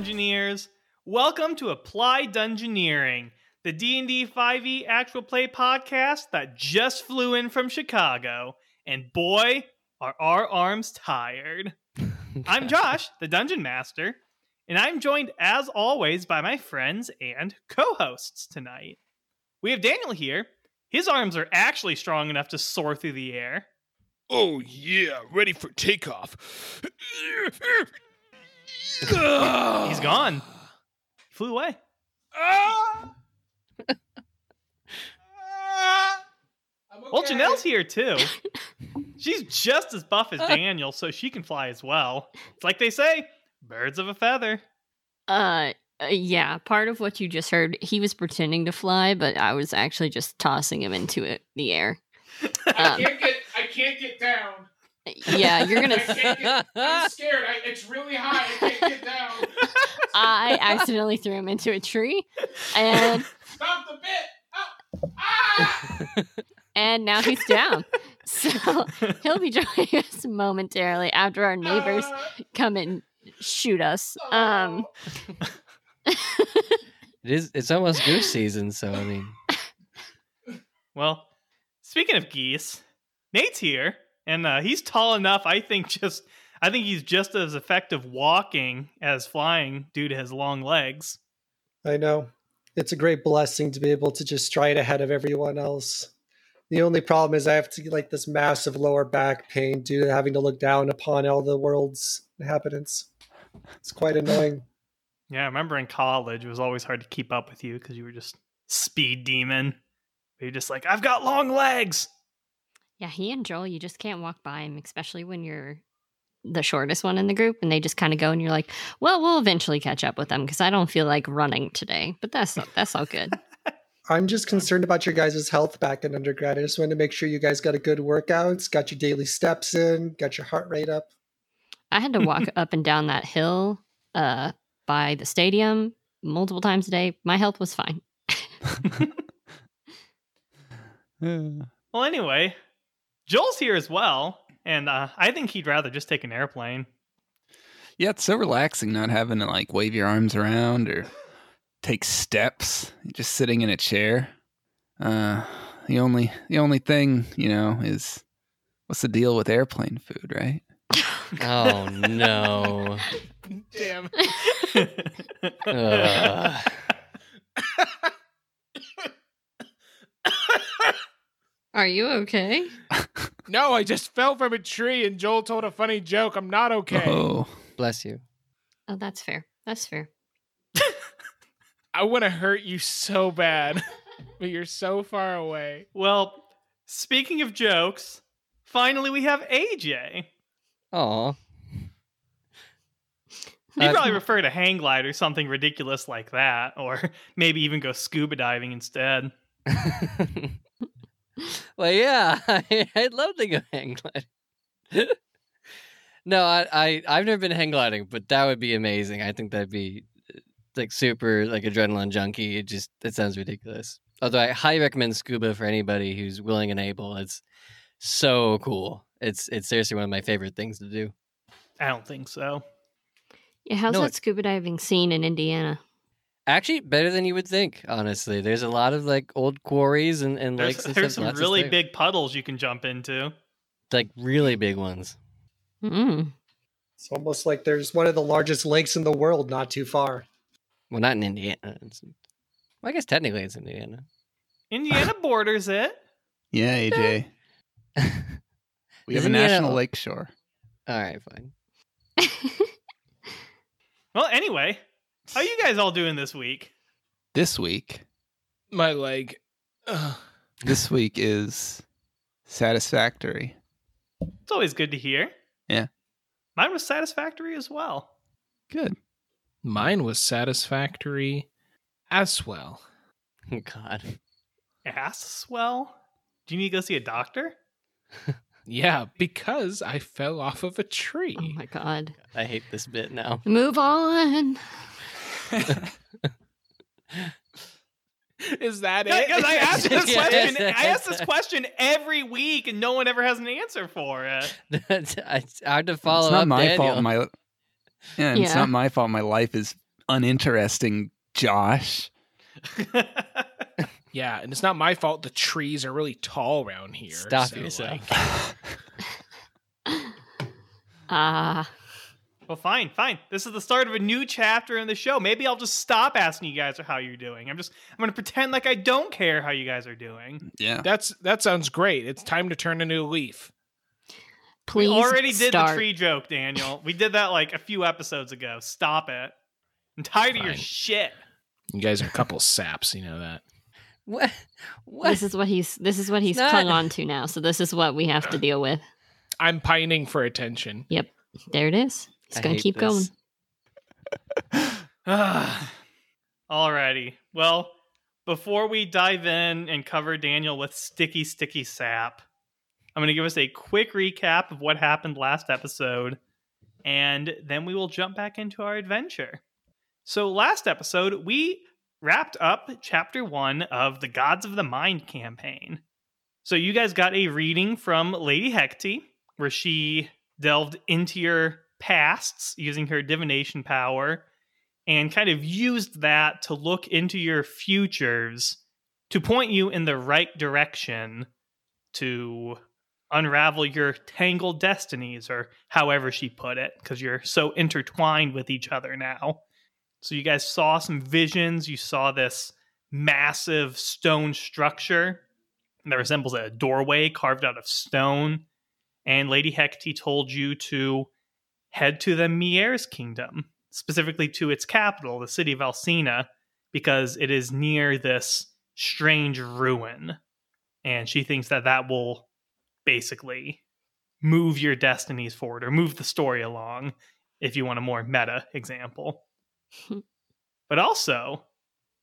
Dungeoneers. Welcome to Applied Dungeoneering, the D&D 5e actual play podcast that just flew in from Chicago. And boy, are our arms tired. I'm Josh, the Dungeon Master, and I'm joined as always by my friends and co-hosts tonight. We have Daniel here. His arms are actually strong enough to soar through the air. Oh yeah, ready for takeoff. He's gone. He flew away. Ah! Well, okay. Janelle's here too. She's just as buff as Daniel, so she can fly as well. It's like they say, birds of a feather. Uh, uh, yeah, part of what you just heard, he was pretending to fly, but I was actually just tossing him into it, the air. I um, can't get. I can't get down. Yeah, you're gonna. can't get. I'm scared. I, it's really high. I can't get down. I accidentally threw him into a tree, and Stop the bit. Oh. Ah! and now he's down. So he'll be joining us momentarily after our neighbors Ah! come and shoot us. Oh. Um, It is. It's almost goose season, so I mean, Well, speaking of geese, Nate's here, and uh, he's tall enough. I think just, I think he's just as effective walking as flying due to his long legs. I know. It's a great blessing to be able to just stride ahead of everyone else. The only problem is I have to get like this massive lower back pain due to having to look down upon all the world's inhabitants. It's quite annoying. Yeah, I remember in college, it was always hard to keep up with you because you were just speed demon. You're just like, I've got long legs. Yeah, he and Joel, you just can't walk by him, especially when you're the shortest one in the group, and they just kind of go, and you're like, "Well, we'll eventually catch up with them because I don't feel like running today." But that's that's all good. I'm just concerned about your guys' health back in undergrad. I just want to make sure you guys got a good workouts, got your daily steps in, got your heart rate up. I had to walk up and down that hill uh, by the stadium multiple times a day. My health was fine. yeah. Well, anyway, Joel's here as well, and uh, I think he'd rather just take an airplane. Yeah, it's so relaxing not having to like wave your arms around or take steps. Just sitting in a chair. Uh, the only the only thing you know is what's the deal with airplane food, right? oh no. Damn. Ugh. Are you okay? No, I just fell from a tree and Joel told a funny joke. I'm not okay. Oh, Bless you. Oh, that's fair. That's fair. I want to hurt you so bad, but you're so far away. well, speaking of jokes, finally we have AJ. Aw. He'd Uh, probably prefer to hang glide or something ridiculous like that, or maybe even go scuba diving instead. Well, yeah, I, I'd love to go hang gliding. no, I, I, I've never been hang gliding, but that would be amazing. I think that'd be uh, like super, like adrenaline junkie. It just, it sounds ridiculous. Although I highly recommend scuba for anybody who's willing and able. It's so cool. It's, it's seriously one of my favorite things to do. I don't think so. Yeah, how's No, that scuba diving scene in Indiana? Actually, better than you would think. Honestly, there's a lot of like old quarries and, and There's, lakes and there's stuff. some really big puddles you can jump into. like really big ones. Mm. It's almost like there's one of the largest lakes in the world not too far. Well, not in Indiana. It's, well, I guess technically it's Indiana. Indiana borders it. yeah, AJ. We Is have a Indiana- national lake shore. All right, fine. Well, anyway, how you guys all doing this week? This week, My leg. Ugh. this week is satisfactory. It's always good to hear. Yeah. Mine was satisfactory as well. Good. Mine was satisfactory as well. Oh, God. Ass well? Do you need to go see a doctor? Yeah, because I fell off of a tree. Oh my god. I hate this bit now. Move on. Is that it? it? 'cause I asked this question. I ask this question every week, and no one ever has an answer for it. it's it's hard to follow it's not up. my Daniel. fault. My yeah, and it's not my fault. My life is uninteresting Josh. Yeah, and it's not my fault. The trees are really tall around here. Stop so, yourself. like, Ah, well, fine, fine. This is the start of a new chapter in the show. Maybe I'll just stop asking you guys how you're doing. I'm just I'm gonna pretend like I don't care how you guys are doing. Yeah. that's that sounds great. It's time to turn a new leaf. please we already did start. the tree joke, Daniel. we did that like a few episodes ago. Stop it. I'm tired of your shit. You guys are a couple saps, you know that. What? What? This is what he's. This is what he's not- clung on to now. So this is what we have to deal with. I'm pining for attention. Yep. There it is. He's gonna keep this. going. Alrighty. Well, before we dive in and cover Daniel with sticky, sticky sap, I'm going to give us a quick recap of what happened last episode, and then we will jump back into our adventure. So, last episode, we wrapped up chapter one of the Gods of the Mind campaign. So, you guys got a reading from Lady Hecate, where she delved into your pasts using her divination power and kind of used that to look into your futures to point you in the right direction to unravel your tangled destinies, or however she put it, because you're so intertwined with each other now. So, you guys saw some visions. You saw this massive stone structure that resembles a doorway carved out of stone. And Lady Hecate told you to head to the Mier's kingdom, specifically to its capital, the city of Alcina, because it is near this strange ruin. And she thinks that that will basically move your destinies forward or move the story along, if you want a more meta example. but also,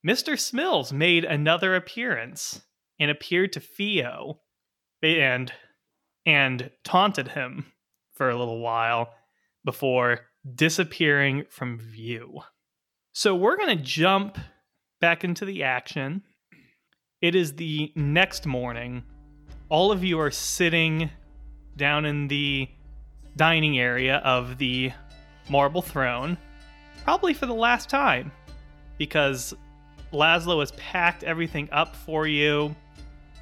Mr. Smills made another appearance and appeared to Theo and and taunted him for a little while before disappearing from view. So we're going to jump back into the action. It is the next morning. All of you are sitting down in the dining area of the marble throne, probably for the last time, because Laszlo has packed everything up for you.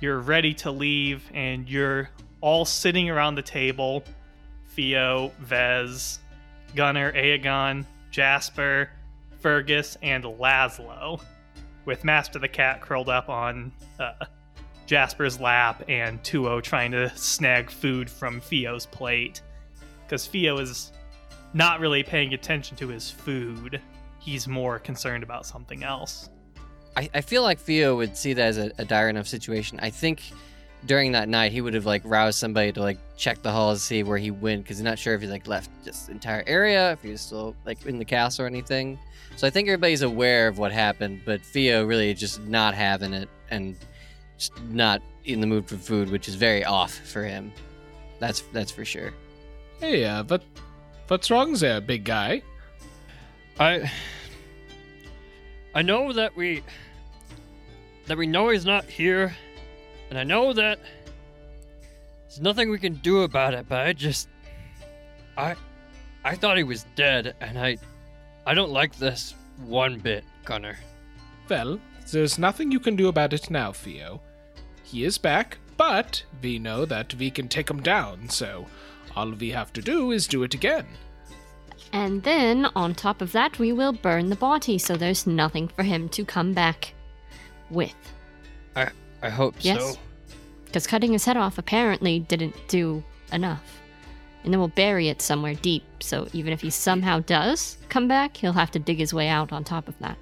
You're ready to leave, and you're all sitting around the table Theo, Vez, Gunnar, Aegon, Jasper, Fergus, and Laszlo, with Master the Cat curled up on uh, Jasper's lap and Tuo trying to snag food from Theo's plate. Because Theo is not really paying attention to his food, he's more concerned about something else. I, I feel like Theo would see that as a, a dire enough situation. I think during that night he would have like roused somebody to like check the halls, see where he went, because he's not sure if he like left this entire area, if he was still like in the castle or anything. So I think everybody's aware of what happened, but Theo really just not having it and just not in the mood for food, which is very off for him. That's that's for sure. Hey, uh, what, what's wrong there, big guy? I I know that we that we know he's not here, and I know that there's nothing we can do about it, but I just I I thought he was dead and I I don't like this one bit, Gunner. Well, there's nothing you can do about it now, Theo. He is back, but we know that we can take him down, so all we have to do is do it again. And then, on top of that, we will burn the body so there's nothing for him to come back with. I hope Yes. so. Because cutting his head off apparently didn't do enough. And then we'll bury it somewhere deep, so even if he somehow does come back, he'll have to dig his way out on top of that.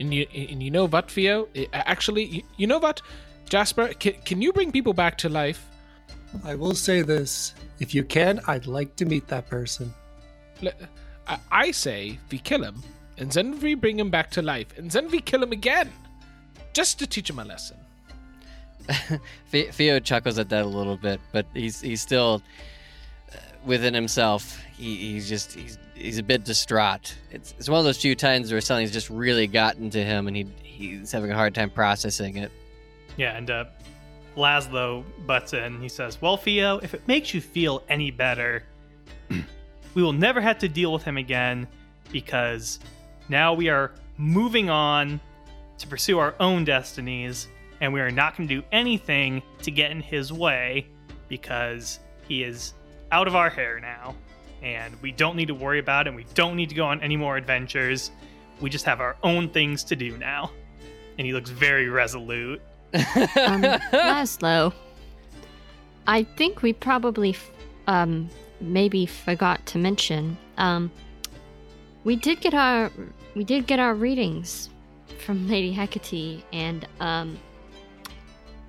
And you, and you know what, Theo? Actually, you, you know what? Jasper, can, can you bring people back to life? I will say this: if you can, I'd like to meet that person. I, I say we kill him, and then we bring him back to life, and then we kill him again, just to teach him a lesson. The- Theo chuckles at that a little bit, but he's he's still uh, within himself. He, he's just he's he's a bit distraught. It's it's one of those few times where something's just really gotten to him, and he he's having a hard time processing it. Yeah, and uh, Laszlo butts in. He says, Well, Theo, if it makes you feel any better, we will never have to deal with him again because Now we are moving on to pursue our own destinies, and we are not going to do anything to get in his way because he is out of our hair now. And we don't need to worry about it, and we don't need to go on any more adventures. We just have our own things to do now. And he looks very resolute. Um, Laszlo, I think we probably, f- um, maybe forgot to mention, um, we did get our, we did get our readings from Lady Hecate, and um,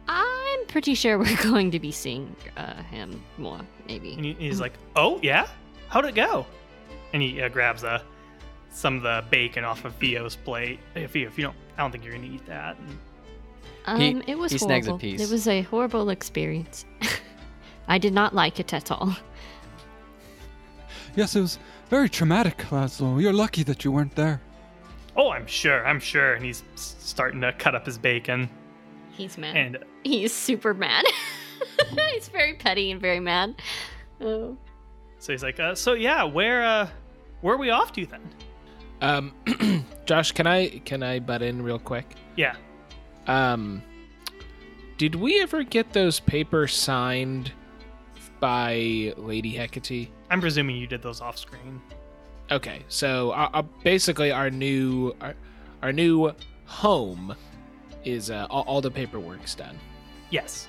I'm pretty sure we're going to be seeing uh, him more, maybe. And he's like, "Oh yeah, how'd it go?" And he uh, grabs uh, some of the bacon off of Theo's plate. Hey, Theo, if you don't, I don't think you're gonna eat that. And Um, He- it was he snags a horrible. piece. It was a horrible experience. I did not like it at all. Yes, it was very traumatic, Laszlo. You're lucky that you weren't there. Oh, I'm sure, I'm sure. And he's starting to cut up his bacon. He's mad. And He's super mad. he's very petty and very mad. Oh. so he's like, uh, "So yeah, where, uh, where are we off to then?" Um, Josh, can I can I butt in real quick? Yeah. Um, did we ever get those papers signed by Lady Hecate? I'm presuming you did those off screen. Okay, so uh, uh, basically our new our, our new home is uh, all, all the paperwork's done. Yes.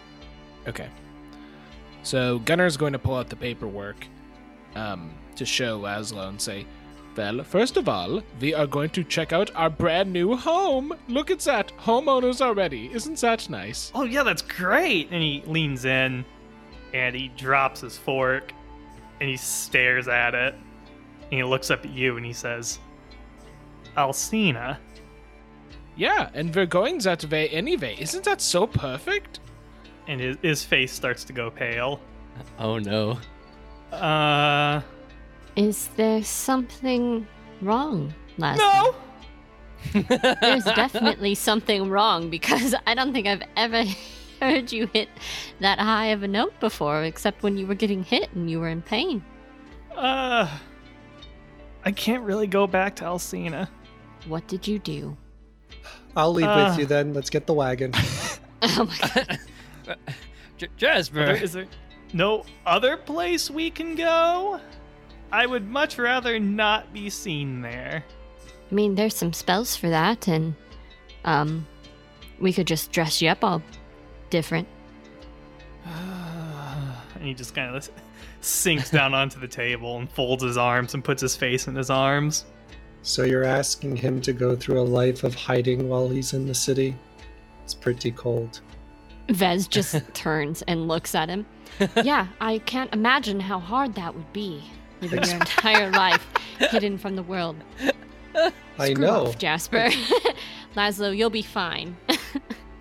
Okay. So Gunner's going to pull out the paperwork um, to show Laszlo and say, Well, first of all, we are going to check out our brand new home. Look at that. Homeowners already. Isn't that nice? Oh yeah, that's great. And he leans in, and he drops his fork, and he stares at it, and he looks up at you, and he says, "Alcina." Yeah, and we're going that way anyway. Isn't that so perfect? And his, his face starts to go pale. oh no. Uh, Is there something wrong, Laszlo? no. There's definitely something wrong because I don't think I've ever heard you hit that high of a note before, except when you were getting hit and you were in pain. Uh, I can't really go back to Alcina. What did you do? I'll leave Uh. with you then. Let's get the wagon. Oh my god. J- Are Jasper. there- is there no other place we can go? I would much rather not be seen there. I mean, there's some spells for that, and um, we could just dress you up all different. and he just kind of sinks down onto the table and folds his arms and puts his face in his arms. So you're asking him to go through a life of hiding while he's in the city? It's pretty cold. Vez just turns and looks at him. Yeah, I can't imagine how hard that would be. Living your entire life hidden from the world. I Screw know, off, Jasper. Laszlo, you'll be fine.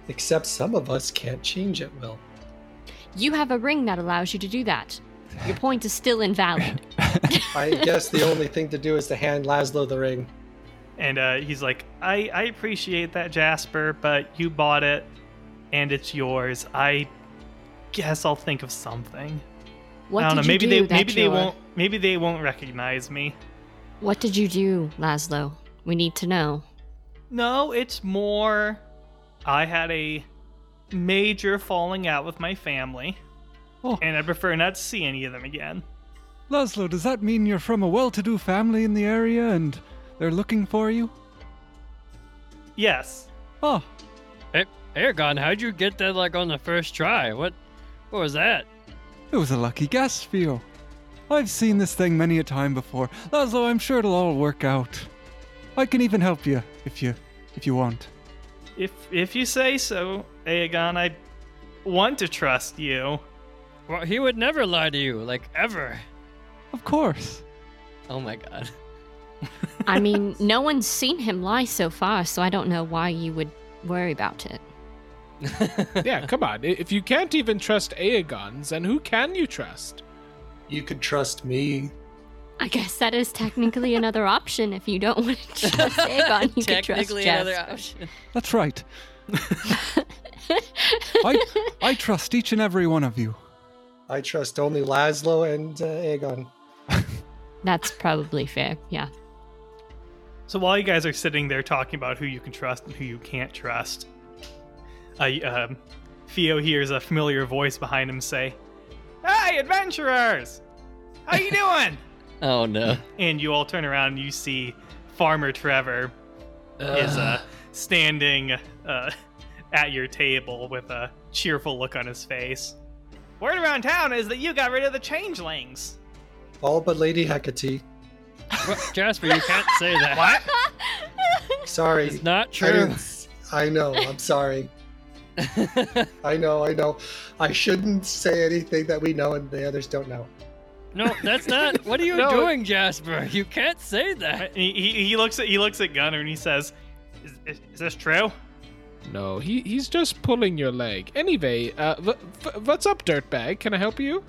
except some of us can't change at will. You have a ring that allows you to do that. Your point is still invalid. I guess the only thing to do is to hand Laszlo the ring. And uh, he's like, I, I appreciate that, Jasper, but you bought it and it's yours. I guess I'll think of something. What I don't did know. Maybe you do they maybe they your- won't maybe they won't recognize me. What did you do, Laszlo? We need to know. No, it's more I had a major falling out with my family. Oh. And I prefer not to see any of them again. Laszlo, does that mean you're from a well to do family in the area and they're looking for you? Yes. Oh, Hey, Aragon, how'd you get that like on the first try? What what was that? it was a lucky guess, Theo. I've seen this thing many a time before. Laszlo, I'm sure it'll all work out. I can even help you if you if you want. If if you say so, Aegon, I want to trust you. Well, he would never lie to you, like ever. Of course. Oh my god. I mean, no one's seen him lie so far, so I don't know why you would worry about it. yeah, come on. If you can't even trust Aegons, then who can you trust? You could trust me. I guess that is technically another option. If you don't want to trust Aegon, you could trust Technically another Jasper. option. That's right. I I trust each and every one of you. I trust only Laszlo and uh, Aegon. That's probably fair. Yeah. So while you guys are sitting there talking about who you can trust and who you can't trust, uh, um, Theo hears a familiar voice behind him say, "Hey, adventurers! How you doing?" Oh no. and you all turn around and you see Farmer Trevor is uh, standing uh, at your table with a cheerful look on his face. Word around town is that you got rid of the changelings. All but Lady Hecate. What, Jasper, you can't say that. What? Sorry. It's not I, true. didn't s- I know. I'm sorry. I know. I know. I shouldn't say anything that we know and the others don't know. No, that's not. What are you No. doing, Jasper? You can't say that. he, he, he looks at he looks at Gunner and he says, "Is, is, is this true?" No, he he's just pulling your leg. Anyway, uh, v- v- what's up, dirtbag? Can I help you?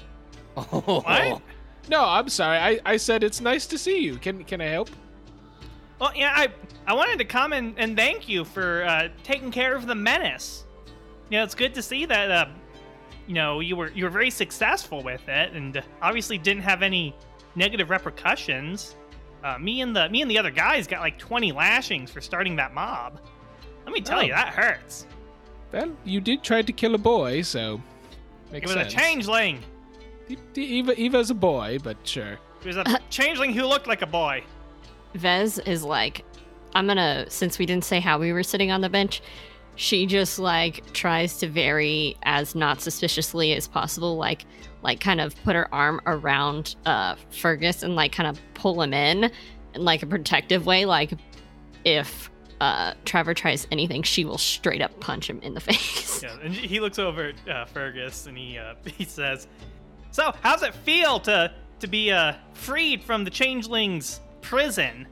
Oh. What? No, I'm sorry. I, I said it's nice to see you. Can can I help? Well, yeah, I I wanted to come and, and thank you for uh, taking care of the menace. You know, it's good to see that uh, you know you were you were very successful with it, and obviously didn't have any negative repercussions. Uh, me and the me and the other guys got like 20 lashings for starting that mob. Let me tell Oh. you, that hurts. Well, you did try to kill a boy, so make It was sense. a changeling. D- D- Eva Eva's a boy, but sure. It was a changeling who looked like a boy. Vez is like, I'm gonna, since we didn't say how we were sitting on the bench, she just like tries to very as not suspiciously as possible, like, like kind of put her arm around uh Fergus and like kind of pull him in in like a protective way, like if uh Trevor tries anything, she will straight up punch him in the face. Yeah, and he looks over at uh, Fergus and he uh, he says, "So, how's it feel to to be uh, freed from the changelings' prison?"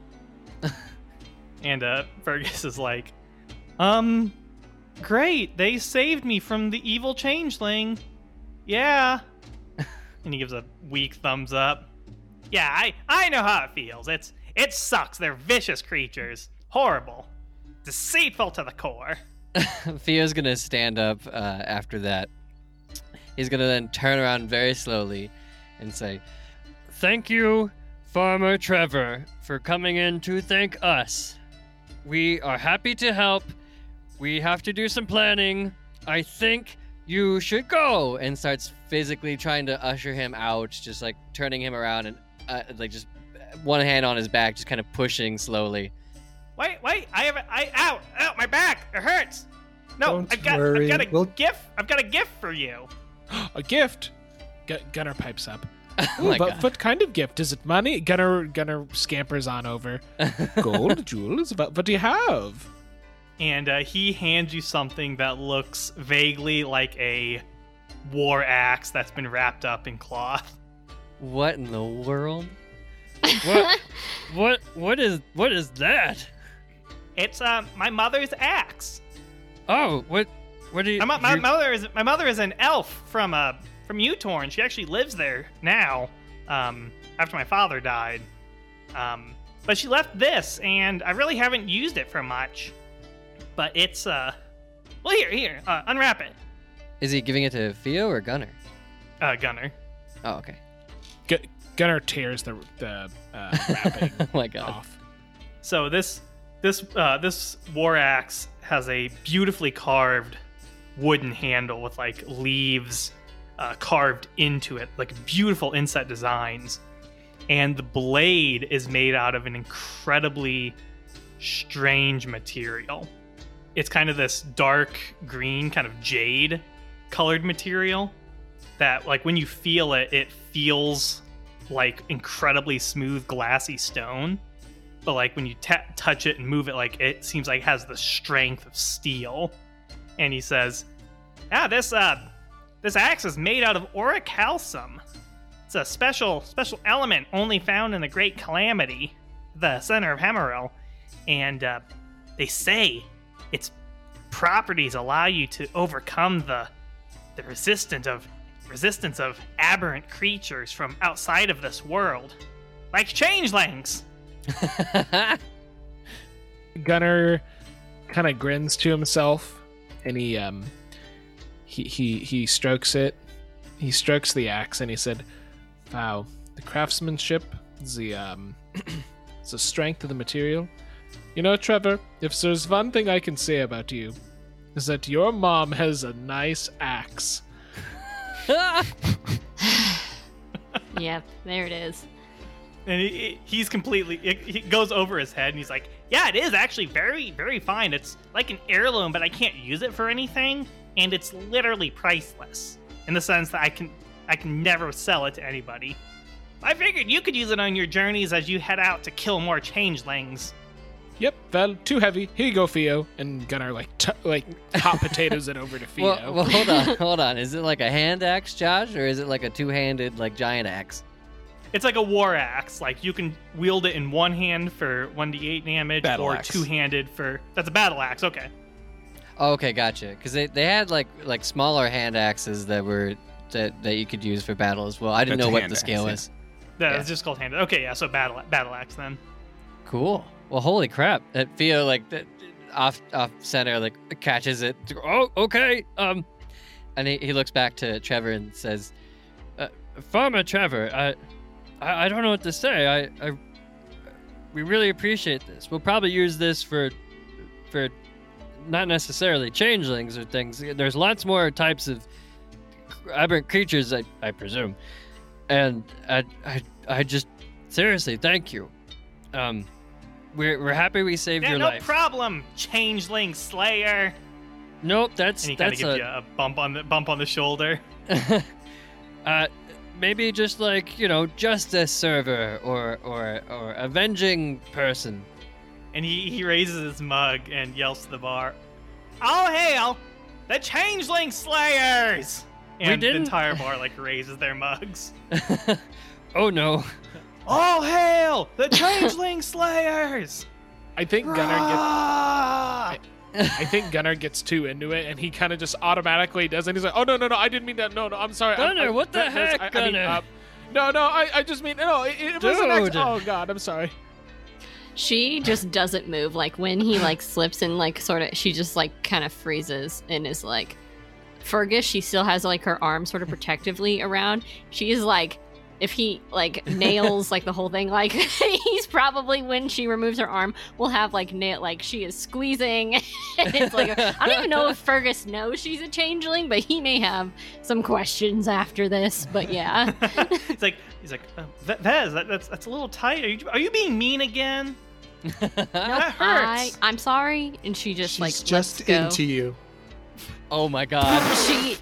and uh, Fergus is like, "Um, great. They saved me from the evil changeling. Yeah." and he gives a weak thumbs up. Yeah, I I know how it feels. It's it sucks. They're vicious creatures. Horrible. Deceitful to the core. Theo's gonna stand up uh, after that. He's gonna then turn around very slowly and say, Thank you, Farmer Trevor, for coming in to thank us. We are happy to help. We have to do some planning. I think you should go. and starts physically trying to usher him out, just like turning him around and uh, like just one hand on his back, just kind of pushing slowly. Wait, wait! I have a, I ow, ow, my back! It hurts. No, Don't I've got, worry, I've got a we'll- gift. I've got a gift for you. A gift. Gu- Gunner pipes up. Oh Ooh, my but God. what kind of gift? Is it money? Gunner Gunner scampers on over. Gold, jewels. What, what do you have? And uh, he hands you something that looks vaguely like a war axe that's been wrapped up in cloth. What in the world? What? what? What is? What is that? It's uh, my mother's axe. Oh, what? What do you? My, mo- my mother is my mother is an elf from uh from Utorn. She actually lives there now. Um, after my father died. Um, but she left this, and I really haven't used it for much. But it's uh, well here here uh, unwrap it, Is he giving it to Theo or Gunner? uh, Gunner. Oh, okay. Gu- Gunner tears the the uh, wrapping oh my god. off. So this this uh, this war axe has a beautifully carved wooden handle with like leaves uh, carved into it, like beautiful inset designs. And the blade is made out of an incredibly strange material. It's kind of this dark green, kind of jade colored material that, like, when you feel it, it feels like incredibly smooth, glassy stone. But like when you ta touch it and move it, like it seems like it has the strength of steel. And he says, "Ah, this uh, this axe is made out of orichalcum. It's a special special element only found in the Great Calamity, the center of Hemeril, and uh, they say its properties allow you to overcome the the resistance of resistance of aberrant creatures from outside of this world, like changelings." Gunner kind of grins to himself, and he um he he he strokes it. He strokes the axe, and he said, "Wow, the craftsmanship, the um, the strength of the material. You know, Trevor, if there's one thing I can say about you, is that your mom has a nice axe. Yep, there it is. And he, he's completely, it, he goes over his head and he's like, Yeah, it is actually very, very fine. It's like an heirloom, but I can't use it for anything. And it's literally priceless in the sense that I can, I can never sell it to anybody. I figured you could use it on your journeys as you head out to kill more changelings. Yep, well, too heavy. Here you go, Theo. And Gunnar like t- like hot potatoes it over to Theo. well, well, hold on, hold on. Is it like a hand axe, Josh, or is it like a two-handed like giant axe? It's like a war axe. Like you can wield it in one hand for 1d8 damage Battle or axe. two handed for. That's a battle axe, okay. Oh, okay, gotcha. Because they, they had like like smaller hand axes that were that, that you could use for battle as well. I didn't That's know what hand the axe, scale yeah. was. Yeah, Yeah. it's just called handed. Okay, yeah, so battle battle axe then. Cool. Well, holy crap! That Theo like that off off center like catches it. Oh, okay. Um, And he, he looks back to Trevor and says, Farmer Trevor, I, I, I don't know what to say. I, I, we really appreciate this. We'll probably use this for, for, not necessarily changelings or things. There's lots more types of aberrant creatures, I, I presume. And I, I, I just seriously thank you. Um, we're we're happy we saved Yeah, your no life. No problem, changeling slayer. nope, that's And he that's a, you a bump on the bump on the shoulder. uh, maybe just like you know, justice server or or or avenging person. And he, he raises his mug and yells to the bar, All hail the changeling slayers! And the didn't- entire bar like raises their mugs. oh no. All hail the changeling slayers! I think Gunnar gets Ah! I think Gunnar gets too into it, and he kind of just automatically does, it. he's like, "Oh no, no, no! I didn't mean that. No, no, I'm sorry." Gunnar, I- what the that- heck, I, I mean, Gunnar? uh, no, no, I, I just mean no. It, it was an ex- Oh God, I'm sorry. She just doesn't move. Like when he like slips and like sort of, she just like kind of freezes and is like, Fergus. She still has like her arm sort of protectively around. She is like, if he like nails like the whole thing, like he's probably when she removes her arm, will have like nail like she is squeezing. and it's like I don't even know if Fergus knows she's a changeling, but he may have some questions after this. But yeah. He's like, he's like, uh, Ve- Vez, that, that's that's a little tight. Are you, are you being mean again? that I, hurts. I'm sorry, and she just She's like just lets go. into you. oh my god. she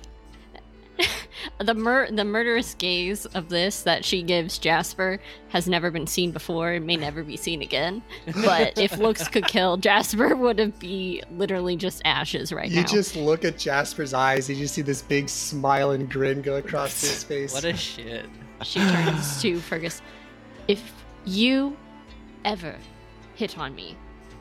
the mur- the murderous gaze of this that she gives Jasper has never been seen before and may never be seen again. But if looks could kill, Jasper would have be literally just ashes right You now. You just look at Jasper's eyes, and you see this big smile and grin go across his face. what a shit. She turns to Fergus. If you ever hit on me,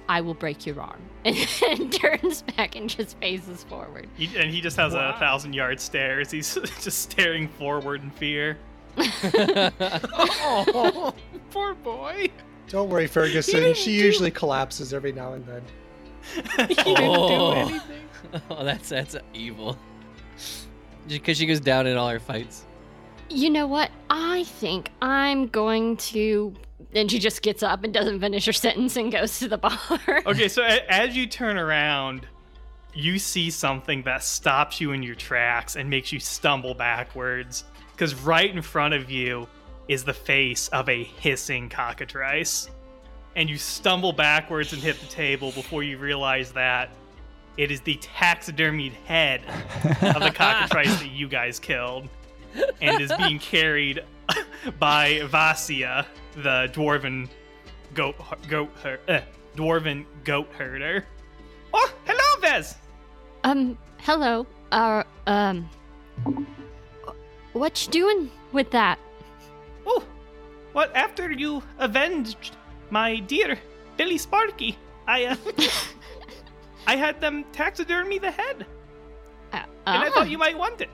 I will break your arm. And turns back and just faces forward. He, and he just has Wow. a thousand yard stare as he's just staring forward in fear. oh, poor boy. Don't worry, Ferguson. She do- usually collapses every now and then. He didn't do Oh. anything. oh, that's that's evil. Because she goes down in all her fights. You know what? I think I'm going to. And she just gets up and doesn't finish her sentence and goes to the bar. Okay, so a- as you turn around, you see something that stops you in your tracks and makes you stumble backwards. Because right in front of you is the face of a hissing cockatrice. And you stumble backwards and hit the table before you realize that it is the taxidermied head of the cockatrice that you guys killed and is being carried by Vasia, the dwarven goat goat her, uh, dwarven goat herder. Oh, hello, Vez. um, hello. Uh, um. What you doing with that? Oh, what? After you avenged my dear Billy Sparky, I uh, I had them taxidermy the head, Uh, and I thought you might want it.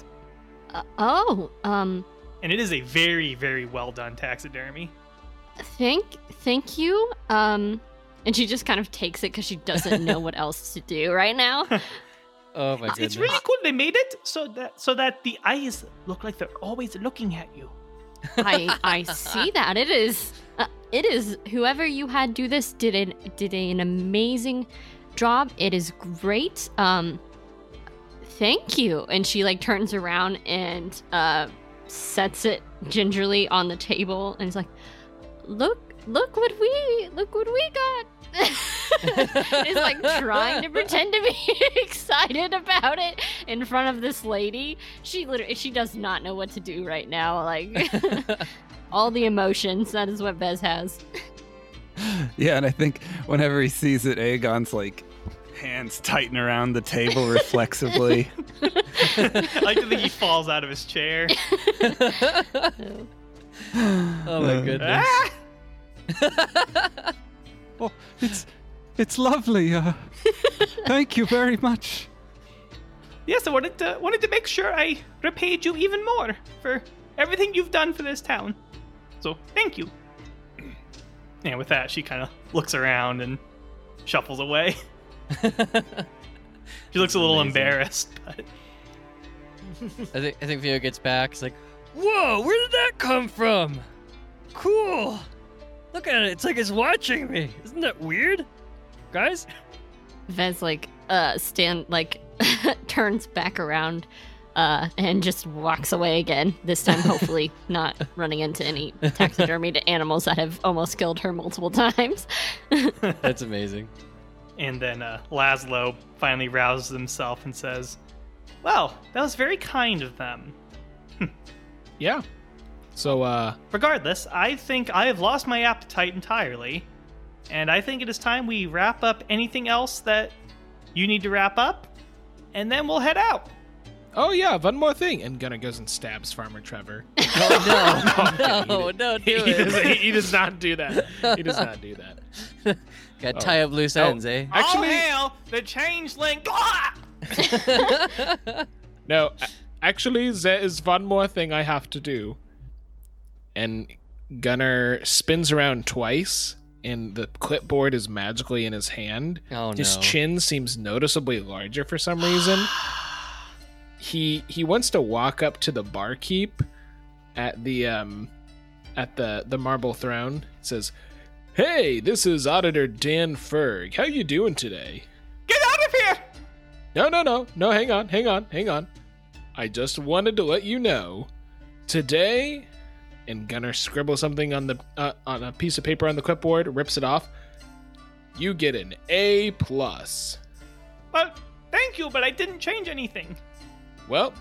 uh, oh, um, And it is a very, very well done taxidermy. thank, thank you. Um, and she just kind of takes it because she doesn't know what else to do right now. Oh my goodness. It's really cool. They made it so that so that the eyes look like they're always looking at you. I, I see that it is. Uh, it is whoever you had do this did an did an amazing job. It is great. Um, thank you. And she like turns around and uh sets it gingerly on the table and is like, look, look what we look what we got. is like trying to pretend to be excited about it in front of this lady. She literally she does not know what to do right now. Like all the emotions. That is what Vez has. Yeah, and I think whenever he sees it, Aegon's like hands tighten around the table reflexively. I like to think he falls out of his chair. Oh my Uh, goodness. Ah! Oh, it's it's lovely. Uh, thank you very much. Yes, I wanted to wanted to make sure I repaid you even more for everything you've done for this town. So thank you. And with that, she kind of looks around and shuffles away. She looks a little amazing. embarrassed, but I think I think Theo gets back. He's like, Whoa, where did that come from? Cool. Look at it. It's like it's watching me. Isn't that weird? Guys? Vez like uh stand like turns back around uh and just walks away again. This time hopefully not running into any taxidermied animals that have almost killed her multiple times. "That's amazing." And then uh, Laszlo finally rouses himself and says, "Well, that was very kind of them. Yeah. So, uh, Regardless, I think I have lost my appetite entirely, and I think it is time we wrap up anything else that you need to wrap up, and then we'll head out." oh yeah, one more thing. And Gunnar goes and stabs Farmer Trevor. Oh no, he no, did- don't he, do does, it. he, he does not do that. He does not do that. Got to tie up loose ends, eh? Actually- All hail the changeling! Ah! No, a- actually, there is one more thing I have to do. And Gunnar spins around twice, and the clipboard is magically in his hand. Oh His no. chin seems noticeably larger for some reason. he he wants to walk up to the barkeep at the um at the the marble throne. Says, "Hey, this is Auditor Dan Ferg. How you doing today?" Get out of here! No, no, no, no. Hang on, hang on, hang on. I just wanted to let you know today. And Gunnar scribbles something on the uh, on a piece of paper on the clipboard, rips it off. You get an A plus. Well, thank you, but I didn't change anything. Well,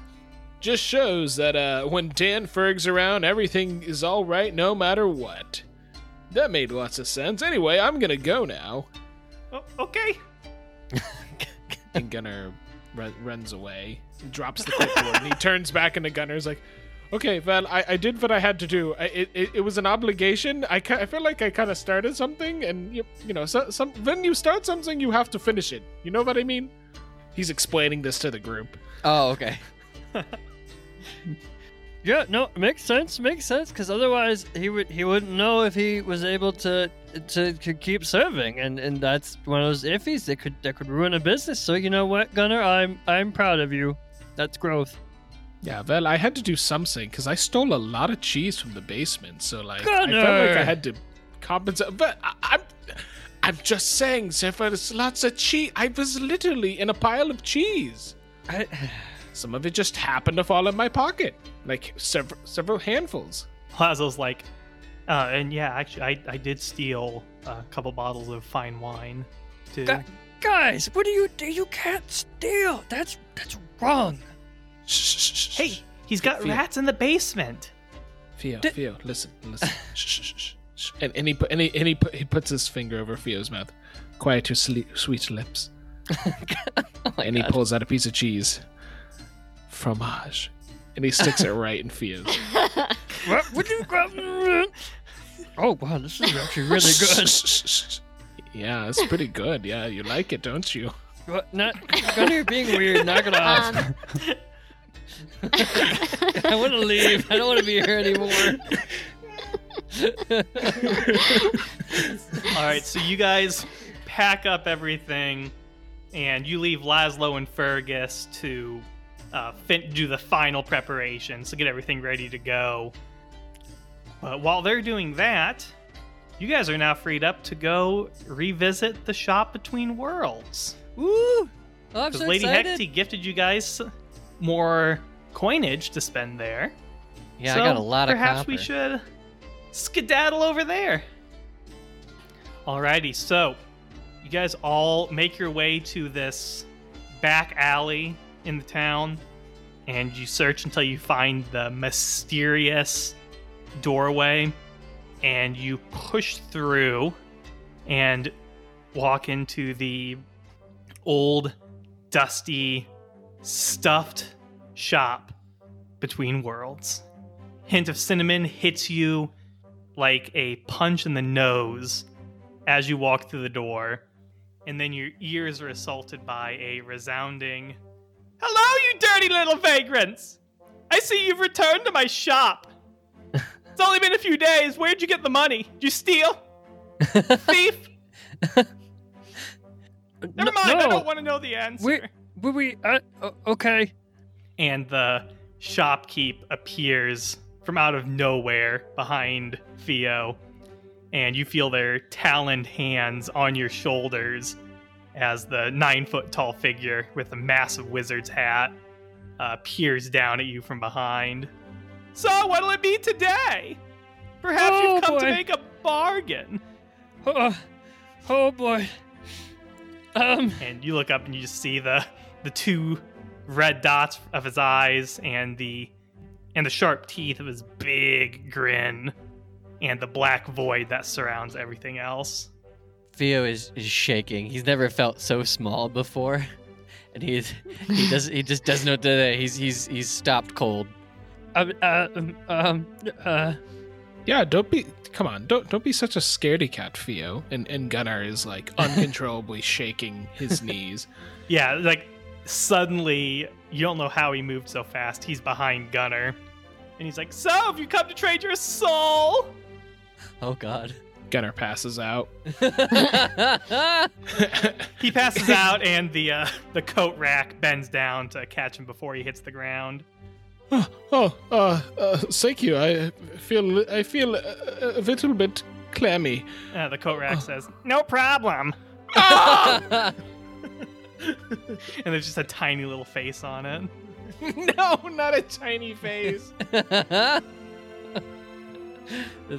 just shows that uh, when Dan Ferg's around, everything is all right no matter what. That made lots of sense. Anyway, I'm gonna go now. Oh, okay. And Gunner run, runs away, drops the clipboard, and he turns back into Gunner's like, "Okay, well, I, I did what I had to do. I, it, it, it was an obligation. I, ki- I feel like I kind of started something, and you, you know, so, some when you start something, you have to finish it. You know what I mean?" He's explaining this to the group. Oh, okay. Yeah, no, makes sense, makes sense. Because otherwise, he would he wouldn't know if he was able to to, to keep serving, and and that's one of those iffies that could that could ruin a business. So you know what, Gunner, I'm I'm proud of you. That's growth. Yeah, well, I had to do something because I stole a lot of cheese from the basement. So like, Gunner! I felt like I had to compensate. But I, I'm, I'm just saying, there was lots of cheese. I was literally in a pile of cheese. I, Some of it just happened to fall in my pocket, like several several handfuls. Laszlo's like, uh, and yeah, actually, I, I did steal a couple bottles of fine wine, too. Gu- guys, what do you do? You can't steal. That's that's wrong. Shh, shh, shh, shh, Hey, he's got Fia. rats in the basement. Theo, Di- Theo, listen, listen. shh, shh, shh, shh, shh. And, and he put, and he, and he, put, he puts his finger over Theo's mouth. Quiet your sleep, sweet lips. Oh my and he pulls out a piece of cheese. Fromage. And he sticks it right in Theo's. What would you grab? Oh wow, this is actually really good. yeah, it's pretty good. Yeah, you like it, don't you? What? Not Gunner, you're being weird. Knock it off. Um, I want to leave. I don't want to be here anymore. All right, so you guys pack up everything, and you leave Laszlo and Fergus to uh, fin- do the final preparations to get everything ready to go. But while they're doing that, you guys are now freed up to go revisit the shop between worlds. Woo! Oh, I'm Because so Lady excited. Hexy gifted you guys more coinage to spend there. Yeah, So I got a lot of perhaps copper. we should skedaddle over there. Alrighty, so you guys all make your way to this back alley in the town, and you search until you find the mysterious doorway, and you push through and walk into the old, dusty, stuffed shop between worlds. Hint of cinnamon hits you like a punch in the nose as you walk through the door, and then your ears are assaulted by a resounding Hello, you dirty little vagrants! I see you've returned to my shop. it's only been a few days. Where'd you get the money? Did you steal? Thief? Never mind, I don't want to know the answer. We, we, we, uh, okay. and the shopkeep appears from out of nowhere behind Theo, and you feel their taloned hands on your shoulders as the nine foot tall figure with a massive wizard's hat uh, peers down at you from behind. So, what'll it be today? Perhaps Oh, you've come to make a bargain. Oh, oh boy. Um, and you look up and you just see the the two red dots of his eyes and the and the sharp teeth of his big grin and the black void that surrounds everything else. Theo is, is shaking. He's never felt so small before, and he's he does he just doesn't know what to say. He's he's he's stopped cold. um, uh, um, um, uh, Yeah, don't be. Come on, don't don't be such a scaredy cat, Theo. And and Gunnar is like uncontrollably shaking his knees. Yeah, like suddenly you don't know how he moved so fast. He's behind Gunnar, And he's like, So have you come to trade your soul? Oh God. Gunnar passes out. He passes out and the uh, the coat rack bends down to catch him before he hits the ground. Oh, oh uh, uh, thank you. I feel I feel a, a little bit clammy. Uh, the coat rack says, No problem. and there's just a tiny little face on it. no, not a tiny face. That's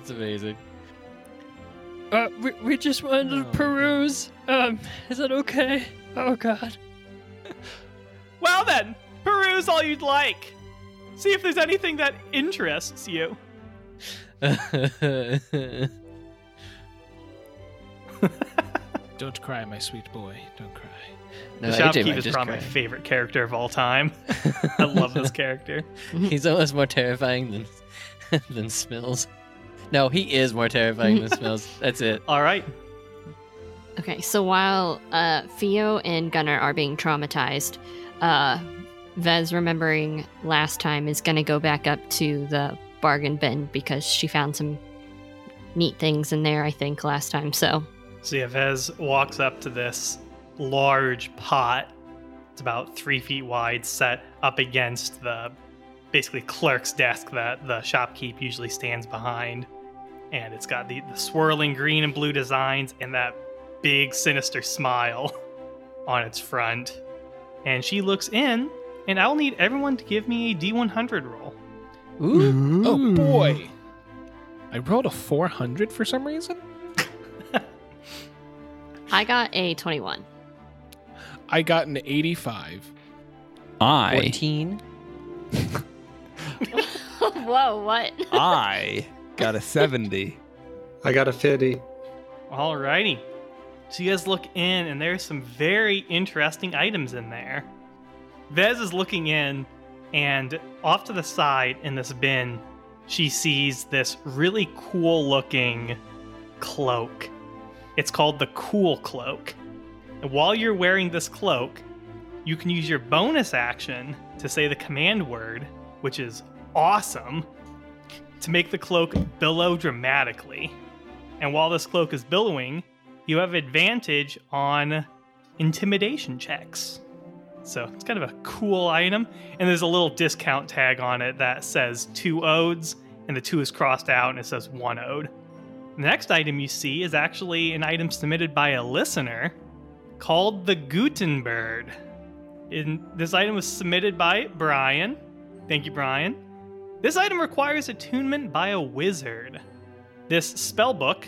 amazing. Uh, we, we just wanted to Oh. peruse. Um, is that okay? Oh God. Well then, peruse all you'd like. See if there's anything that interests you. Don't cry, my sweet boy. Don't cry. No, the shopkeep is just probably my favorite character of all time. I love this character. He's almost more terrifying than than Smills. No, he is more terrifying than Smells. That's it. All right. Okay, so while uh, Theo and Gunnar are being traumatized, uh, Vez, remembering last time, is going to go back up to the bargain bin because she found some neat things in there, I think, last time. So, So yeah, Vez walks up to this large pot. It's about three feet wide, set up against the basically clerk's desk that the shopkeep usually stands behind. And it's got the, the swirling green and blue designs and that big sinister smile on its front. And she looks in, and I'll need everyone to give me a D100 roll. Ooh. Oh boy. I rolled a 400 for some reason. I got a 21. I got an 85. I Fourteen. Whoa, what? I got a seventy. I got a 50. Alrighty. So you guys look in, and there's some very interesting items in there. Vez is looking in, and off to the side in this bin, she sees this really cool looking cloak. It's called the Cool Cloak. And while you're wearing this cloak, you can use your bonus action to say the command word, which is awesome, to make the cloak billow dramatically. And while this cloak is billowing, you have advantage on intimidation checks. So it's kind of a cool item. And there's a little discount tag on it that says two odes, and the two is crossed out and it says one ode. The next item you see is actually an item submitted by a listener called the Gutenberg. In, this item was submitted by Brian. Thank you, Brian. This item requires attunement by a wizard. This spell book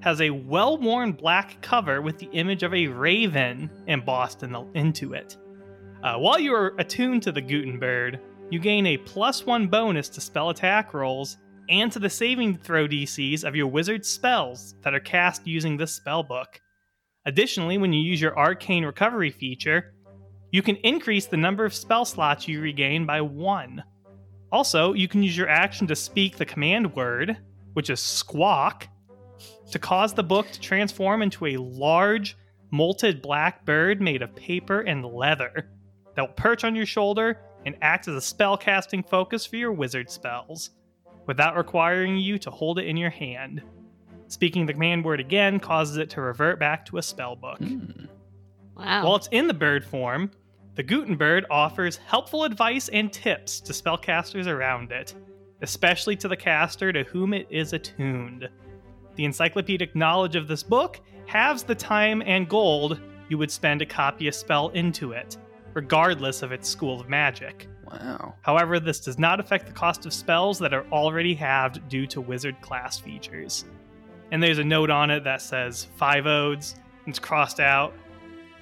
has a well worn black cover with the image of a raven embossed in the, into it. Uh, while you are attuned to the Gutenberg, you gain a plus one bonus to spell attack rolls and to the saving throw DCs of your wizard spells that are cast using this spell book. Additionally, when you use your arcane recovery feature, you can increase the number of spell slots you regain by one. Also, you can use your action to speak the command word, which is squawk, to cause the book to transform into a large, molted black bird made of paper and leather that will perch on your shoulder and act as a spell casting focus for your wizard spells, without requiring you to hold it in your hand. Speaking the command word again causes it to revert back to a spell book. Hmm. Wow. While it's in the bird form, the Gutenberg offers helpful advice and tips to spellcasters around it, especially to the caster to whom it is attuned. The encyclopedic knowledge of this book halves the time and gold you would spend to copy a spell into it, regardless of its school of magic. Wow. However, this does not affect the cost of spells that are already halved due to wizard class features. And there's a note on it that says five odes, and it's crossed out,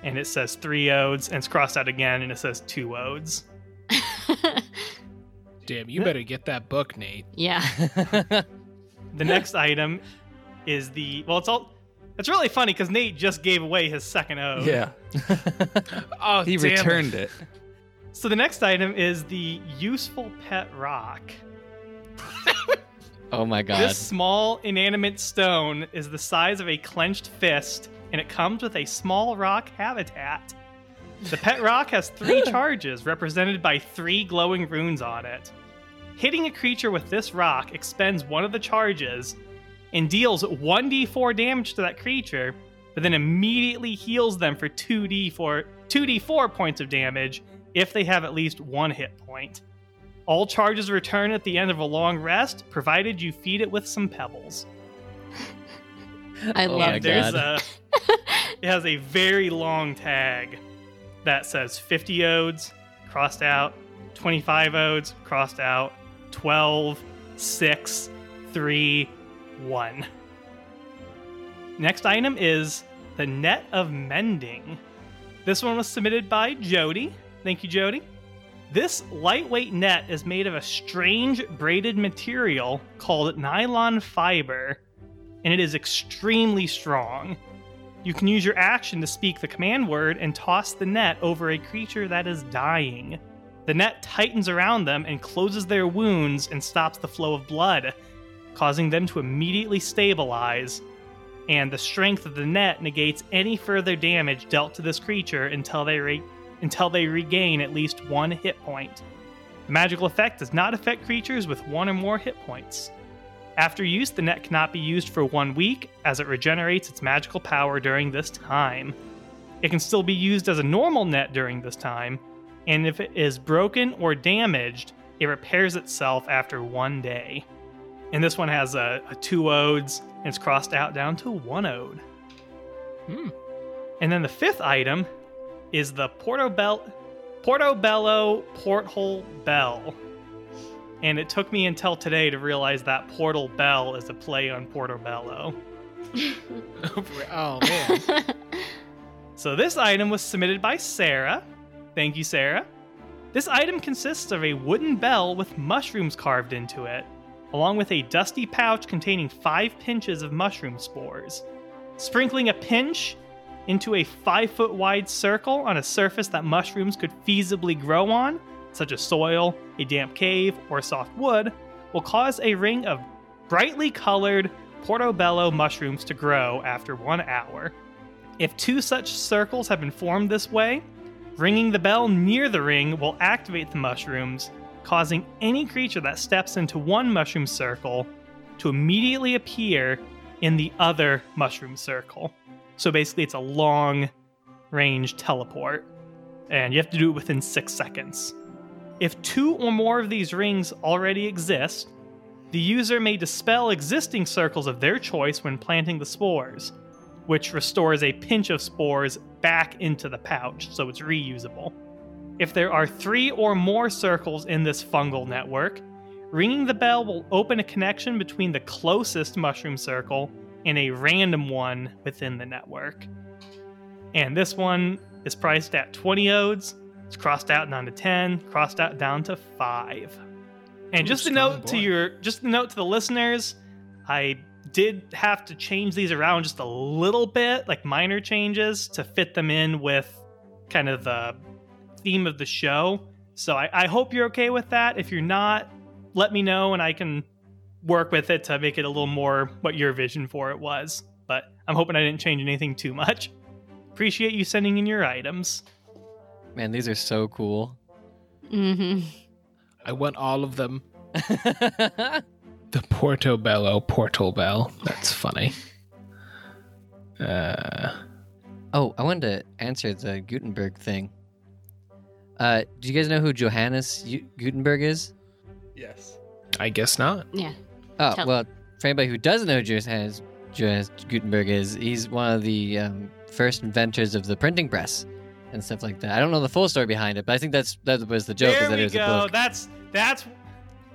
and it says three odes, and it's crossed out again, and it says two odes. Damn, you better get that book, Nate. yeah. The next item is the well, it's all. It's really funny because Nate just gave away his second ode. Yeah. Oh, He damn it. returned it. So the next item is the useful pet rock. oh my god. This small inanimate stone is the size of a clenched fist, and it comes with a small rock habitat. The pet rock has three charges, represented by three glowing runes on it. Hitting a creature with this rock expends one of the charges and deals 1d4 damage to that creature, but then immediately heals them for 2d4, 2d4 points of damage if they have at least one hit point. All charges return at the end of a long rest, provided you feed it with some pebbles. I Oh love my There's this. a it has a very long tag that says 50 odes crossed out, 25 odes crossed out, 12, 6, 3, 1. Next item is the Net of Mending. This one was submitted by Jody. Thank you, Jody. This lightweight net is made of a strange braided material called nylon fiber, and it is extremely strong. You can use your action to speak the command word and toss the net over a creature that is dying. The net tightens around them and closes their wounds and stops the flow of blood, causing them to immediately stabilize. And the strength of the net negates any further damage dealt to this creature until they re- until they regain at least one hit point. The magical effect does not affect creatures with one or more hit points. After use, the net cannot be used for one week, as it regenerates its magical power during this time. It can still be used as a normal net during this time, and if it is broken or damaged, it repairs itself after one day. And this one has a, a two odes, and it's crossed out down to one ode. Hmm. And then the fifth item is the Portobello, Portobello Portal Bell. And it took me until today to realize that Portal Bell is a play on Portobello. oh man. So this item was submitted by Sarah. Thank you, Sarah. This item consists of a wooden bell with mushrooms carved into it, along with a dusty pouch containing five pinches of mushroom spores. Sprinkling a pinch into a five foot wide circle on a surface that mushrooms could feasibly grow on, such as soil, a damp cave, or soft wood, will cause a ring of brightly colored portobello mushrooms to grow after one hour. If two such circles have been formed this way, ringing the bell near the ring will activate the mushrooms, causing any creature that steps into one mushroom circle to immediately appear in the other mushroom circle. So basically, it's a long range teleport, and you have to do it within six seconds. If two or more of these rings already exist, the user may dispel existing circles of their choice when planting the spores, which restores a pinch of spores back into the pouch, so it's reusable. If there are three or more circles in this fungal network, ringing the bell will open a connection between the closest mushroom circle and a random one within the network. And this one is priced at 20 odes. It's crossed out down to 10, crossed out down to 5. And Ooh, just a note to your just a note to the listeners, I did have to change these around just a little bit, like minor changes to fit them in with kind of the theme of the show. So I, I hope you're okay with that. If you're not, let me know and I can work with it to make it a little more what your vision for it was. But I'm hoping I didn't change anything too much. Appreciate you sending in your items. Man, these are so cool. Mm-hmm. I want all of them. The Portobello Portal Bell. That's funny. Uh, oh, I wanted to answer the Gutenberg thing. Uh, do you guys know who Johannes Gu- Gutenberg is? Yes. I guess not. Yeah. Oh, Tell- well, for anybody who doesn't know who Johannes, Johannes Gutenberg is, he's one of the um, first inventors of the printing press and stuff like that. I don't know the full story behind it, but I think that's that was the joke. there is that we it was a go. book. That's that's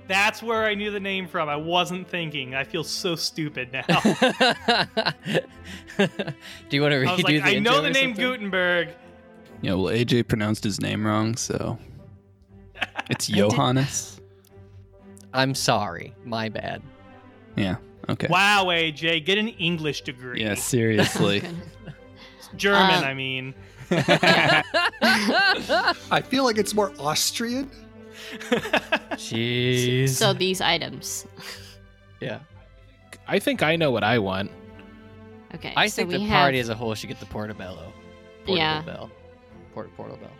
that's where I knew the name from. I wasn't thinking. I feel so stupid now. do you want to redo I was like, the I intro know the name something? Gutenberg. Yeah, well, AJ pronounced his name wrong, so it's Johannes. I'm sorry, my bad. Yeah. Okay. Wow, AJ, get an English degree. Yeah, seriously. German, Uh, I mean. I feel like it's more Austrian. Jeez. so these items. yeah, I think I know what I want. Okay. I so think we the have, party as a whole should get the portobello. Portable Yeah. Bell. Port portobello.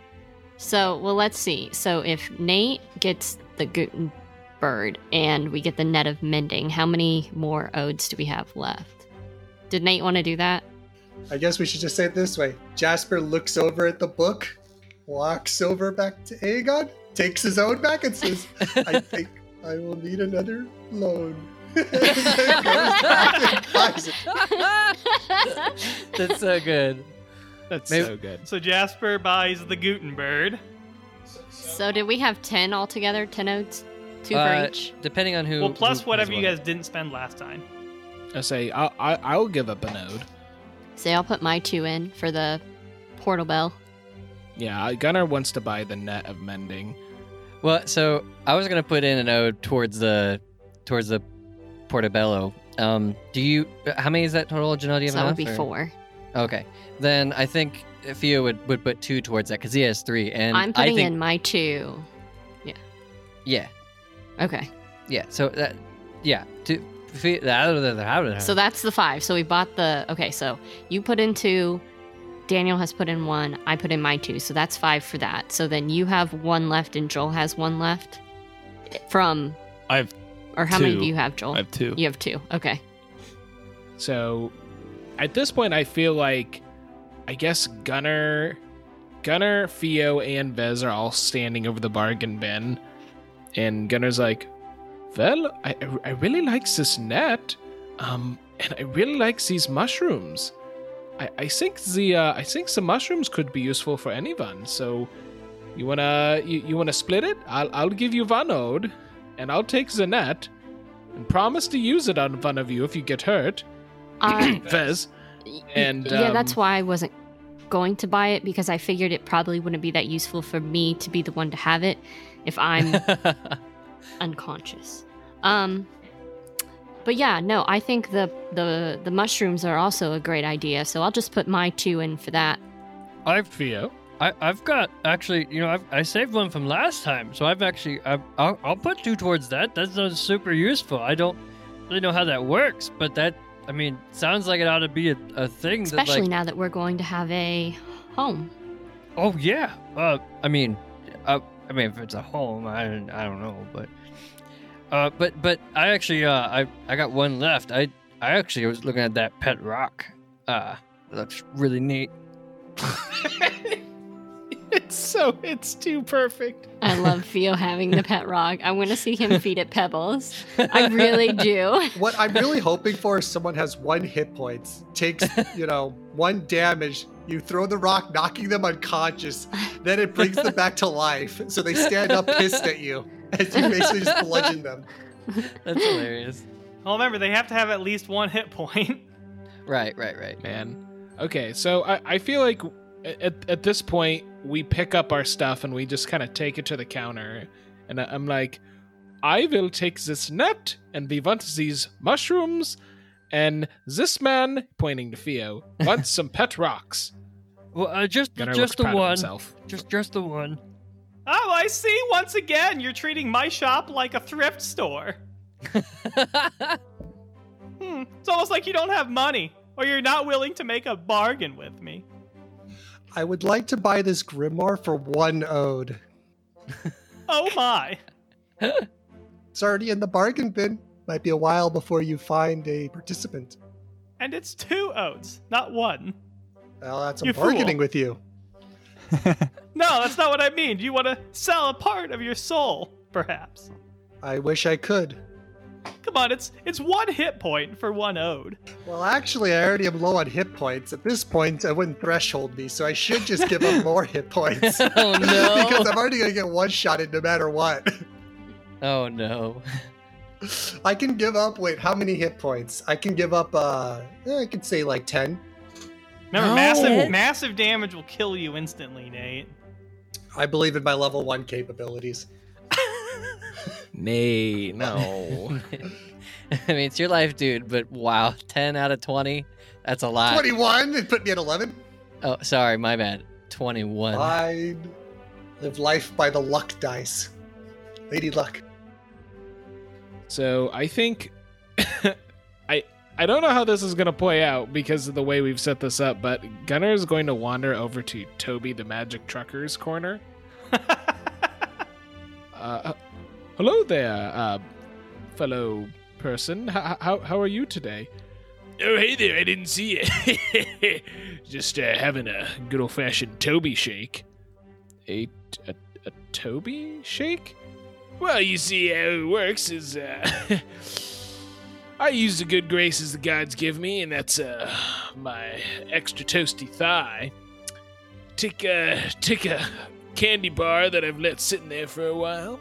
So, well, let's see. So, if Nate gets the Gutenberg and we get the net of mending, how many more odes do we have left? Did Nate want to do that? I guess we should just say it this way. Jasper looks over at the book, walks over back to Aegon, takes his own back, and says, I think I will need another loan. And then goes back and buys it. That's so good. That's Maybe- so good. So Jasper buys the Gutenberg. so, did we have 10 altogether? 10 odes? Two Uh, for each? Depending on who. Well, plus who- whatever you guys didn't spend last time. I say I'll, I, I'll give up an ode. Say, I'll put my two in for the portal bell. Yeah, Gunnar wants to buy the net of mending. Well, so I was gonna put in an ode towards the towards the portobello. Um, do you? How many is that total, Janelle? Do you So have that would be or- four. Okay, then I think Theo would would put two towards that because he has three, and I'm putting I think in my two. yeah, Yeah. Okay. yeah. So that yeah, two. So So that's the five. So we bought the. Okay, so you put in two. Daniel has put in one. I put in my two. So that's five for that. So then you have one left and Joel has one left. From. I have Or how many do you have, Joel? I have two. You have two. Okay. So at this point, I feel like I guess Gunnar. Gunnar, Theo, and Vez are all standing over the bargain bin, and Gunnar's like, "Well, I I really like this net, um, and I really like these mushrooms. I I think the uh, I think the mushrooms could be useful for anyone. So." You wanna you, you wanna split it? I'll I'll give you one ode, and I'll take the net, and promise to use it on one of you if you get hurt. Uh, Vez. And, yeah, that's um, why I wasn't going to buy it because I figured it probably wouldn't be that useful for me to be the one to have it if I'm unconscious. Um but yeah, no, I think the the the mushrooms are also a great idea. So I'll just put my two in for that. I've Theo. I, I've got actually, you know, I've, I saved one from last time, so I've actually, I've, I'll, I'll put two towards that. That sounds super useful. I don't really know how that works, but that, I mean, sounds like it ought to be a, a thing that, Especially like, now that we're going to have a home. oh yeah. Uh, I mean, uh, I mean, if it's a home, I, I don't know, but, uh, but, but I actually, uh, I, I got one left. I, I actually was looking at that pet rock. Uh, it looks really neat. It's so it's too perfect. I love Theo having the pet rock. I want to see him feed it pebbles. I really do. What I'm really hoping for is someone has one hit points, takes, you know, one damage. You throw the rock, knocking them unconscious. Then it brings them back to life. So they stand up pissed at you as you basically just bludgeon them. That's hilarious. Well, remember they have to have at least one hit point. Right, right, right. Man. Okay, so I, I feel like at, at this point we pick up our stuff and we just kind of take it to the counter. And I- I'm like, I will take this net and we want these mushrooms. And this man, pointing to Theo, wants some pet rocks. Well, uh, just Gunnar just the one. himself. Just just the one. Oh, I see. Once again, you're treating my shop like a thrift store. Hmm. It's almost like you don't have money, or you're not willing to make a bargain with me. I would like to buy this grimoire for one ode. Oh my. It's already in the bargain bin. Might be a while before you find a participant. And it's two oats, not one. Well, that's You I'm fool. bargaining with you. No, that's not what I mean. Do you want to sell a part of your soul, perhaps? I wish I could. Come on, it's it's one hit point for one ode. Well, actually, I already am low on hit points. At this point, I wouldn't threshold me, so I should just give up more hit points. oh no. because I'm already going to get one shotted no matter what. oh no. I can give up, wait, how many hit points? I can give up, uh, eh, I could say like 10. Remember, No. massive massive damage will kill you instantly, Nate. I believe in my level 1 capabilities. Nay, no. I mean, it's your life, dude, but wow, 10 out of 20? That's a lot. 21 and put me at 11. Oh, sorry, my bad. 21. I live life by the luck dice. Lady Luck. So I think I I don't know how this is gonna play out because of the way we've set this up, but Gunnar is going to wander over to Toby the Magic Trucker's corner. Uh, hello there, uh, fellow person. How, how how are you today? Oh, hey there! I didn't see you. Just uh, having a good old fashioned Toby shake. A, a a Toby shake? Well, you see how it works is uh, I use the good graces the gods give me, and that's uh, my extra toasty thigh. Take a take a candy bar that I've let sitting there for a while.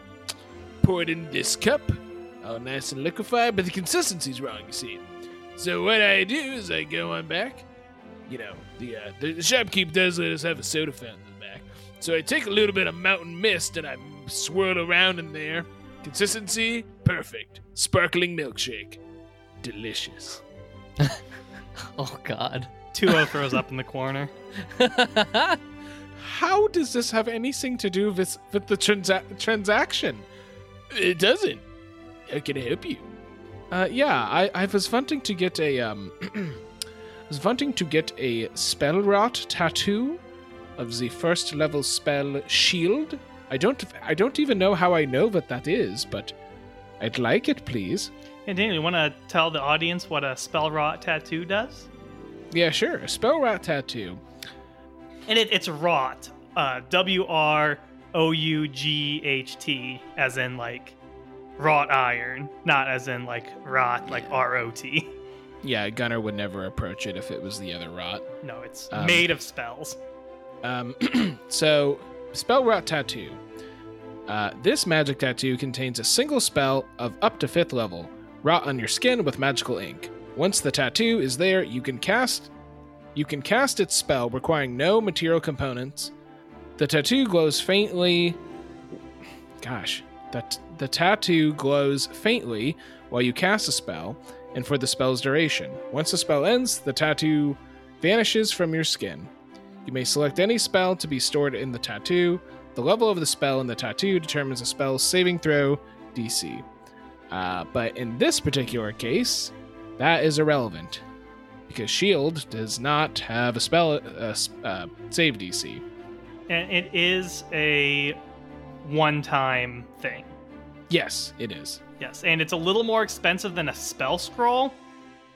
Pour it in this cup, all nice and liquefied, but the consistency's wrong. You see. So what I do is I go on back. You know, the uh, the, the shopkeep does let us have a soda fountain in the back. So I take a little bit of mountain mist and I swirl around in there. Consistency perfect. Sparkling milkshake, delicious. Oh, God. Tuo throws up in the corner. How does this have anything to do with with the transa- transaction? It doesn't. How can I help you? Uh, yeah, I, I was wanting to get a um, I was wanting to get a spellwrought tattoo of the first level spell shield. I don't I don't even know how I know what that is, but I'd like it, please. Hey, Daniel, you want to tell the audience what a spellwrought tattoo does? Yeah, sure. A spellwrought tattoo. And it, it's wrought. Uh, W R O U G H T, as in like wrought iron, not as in like rot, like R O T. Yeah, Gunnar would never approach it if it was the other rot. No, it's Um, made of spells. Um, so, spellwrought tattoo. Uh, this magic tattoo contains a single spell of up to fifth level, wrought on your skin with magical ink. Once the tattoo is there, you can cast. You can cast its spell, requiring no material components. The tattoo glows faintly. Gosh, that the tattoo glows faintly while you cast a spell, and for the spell's duration. Once the spell ends, the tattoo vanishes from your skin. You may select any spell to be stored in the tattoo. The level of the spell in the tattoo determines the spell's saving throw DC. Uh, but in this particular case, that is irrelevant because Shield does not have a spell s- uh, save DC. And it is a one time thing. Yes, it is. Yes, and it's a little more expensive than a spell scroll,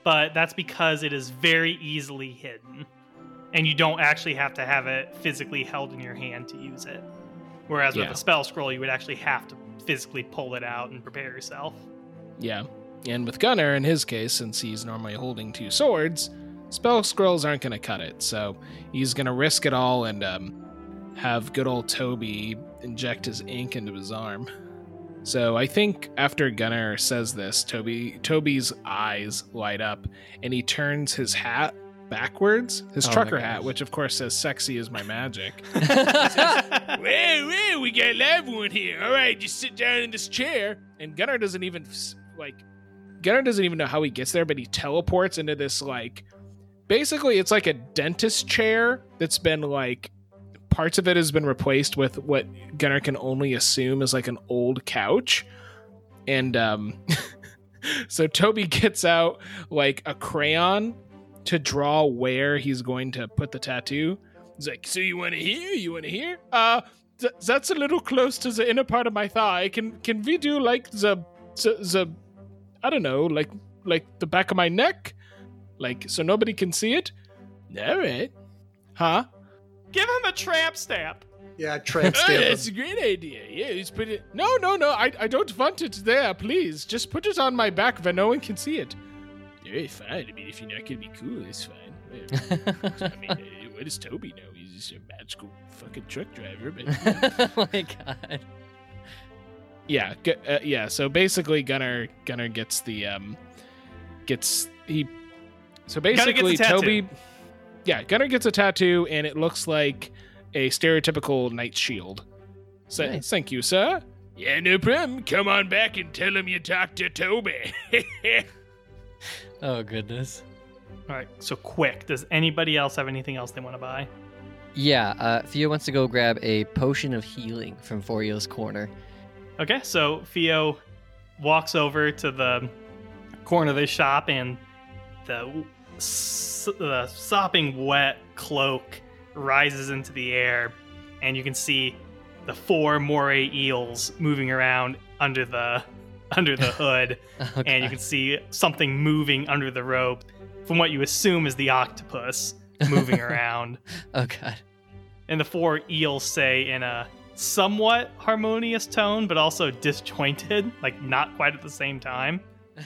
but that's because it is very easily hidden. and you don't actually have to have it physically held in your hand to use it. Whereas with a spell scroll, you would actually have to physically pull it out and prepare yourself. Yeah. And with Gunnar, in his case, since he's normally holding two swords, spell scrolls aren't going to cut it. So he's going to risk it all and um, have good old Toby inject his ink into his arm. So I think after Gunnar says this, Toby Toby's eyes light up and he turns his hat backwards, his Oh trucker hat, which of course says "sexy is my magic." yeah, Well, well, we got a live one here. All right, just sit down in this chair. And Gunnar doesn't even like. Gunnar doesn't even know how he gets there, but he teleports into this like. Basically, it's like a dentist chair that's been like. Parts of it has been replaced with what Gunnar can only assume is like an old couch, and um, so Toby gets out like a crayon to draw where he's going to put the tattoo. He's like, "So you want to hear? You want to hear? Uh, th- that's a little close to the inner part of my thigh. Can can we do like the the, the I don't know, like like the back of my neck, like so nobody can see it? All right, huh? Give him a tramp stamp. Yeah, tramp Oh, stamp. that's a great idea. Yeah, just put it. No, no, no. I, I don't want it there. Please, just put it on my back where no one can see it. Yeah, fine. I mean, if you're not gonna be cool, it's fine. I mean, uh, what does Toby know? He's just a magical fucking truck driver. But oh my god. yeah, uh, yeah. So basically, Gunnar Gunnar gets the um gets he. So basically. Toby. Yeah, Gunnar gets a tattoo, and it looks like a stereotypical knight shield. So, Nice. thank you, sir. Yeah, no problem. Come on back and tell him you talked to Toby. Oh goodness. All right, so quick. Does anybody else have anything else they want to buy? Yeah, uh, Theo wants to go grab a potion of healing from Forio's corner. Okay, so Theo walks over to the corner of the shop, and the, the sopping wet cloak rises into the air, and you can see the four moray eels moving around under the under the hood, Oh, and you can see something moving under the rope, from what you assume is the octopus moving around. Oh god. And the four eels say in a somewhat harmonious tone, but also disjointed, like not quite at the same time.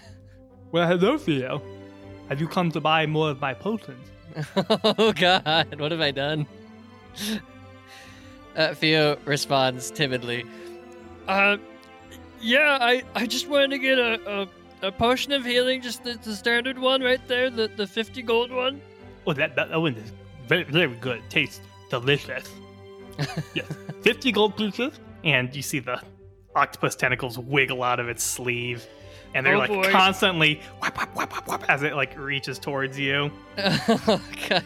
Well, hello, Theo. Have you come to buy more of my potions? oh god, what have I done? Uh, Theo responds timidly. Uh, yeah, I, I just wanted to get a, a, a potion of healing, just the, the standard one right there, the, the 50 gold one. Oh, that, that, that one is very, very good. Tastes delicious. yes. 50 gold pieces. And you see the octopus tentacles wiggle out of its sleeve. And they're Oh, like boy. constantly whap, whap, whap, whap, whap, as it like reaches towards you.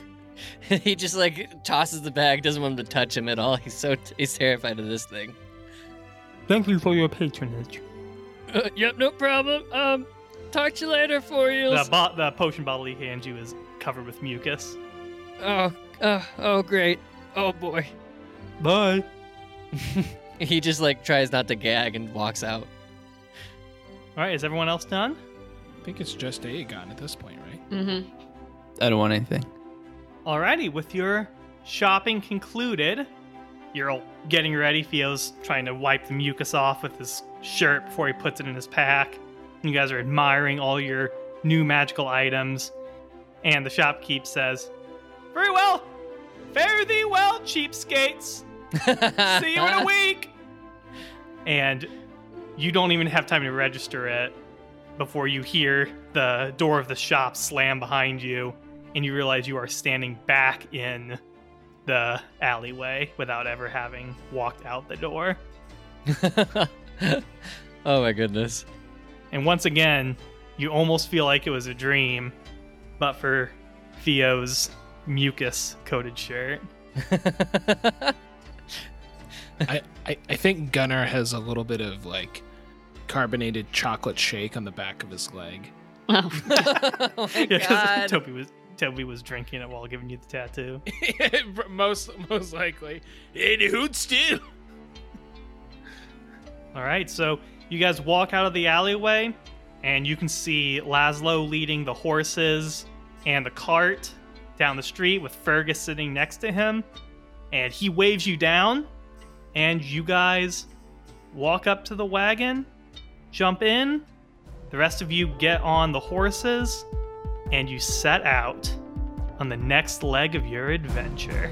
He just like tosses the bag, doesn't want him to touch him at all. He's so he's terrified of this thing. Thank you for your patronage. Uh, yep, no problem. Um, talk to you later, for you. The, bo- the potion bottle he hands you is covered with mucus. Oh, uh, oh, great. Oh boy. Bye. He just like tries not to gag and walks out. All right, is everyone else done? I think it's just Aegon at this point, right? Mm-hmm. I don't want anything. Alrighty, with your shopping concluded, you're all getting ready. Theo's trying to wipe the mucus off with his shirt before he puts it in his pack. You guys are admiring all your new magical items. And the shopkeep says, Very well. Fare thee well, cheapskates. See you in a week. And you don't even have time to register it before you hear the door of the shop slam behind you and you realize you are standing back in the alleyway without ever having walked out the door. oh my goodness. And once again, you almost feel like it was a dream, but for Theo's mucus coated shirt. I, I, I think Gunnar has a little bit of like carbonated chocolate shake on the back of his leg. Oh, oh my Yeah, 'cause god. Toby was Toby was drinking it while giving you the tattoo. most most likely. It hoots still. All right, so you guys walk out of the alleyway, and you can see Laszlo leading the horses and the cart down the street with Fergus sitting next to him, and he waves you down, and you guys walk up to the wagon, jump in. The rest of you get on the horses, and you set out on the next leg of your adventure.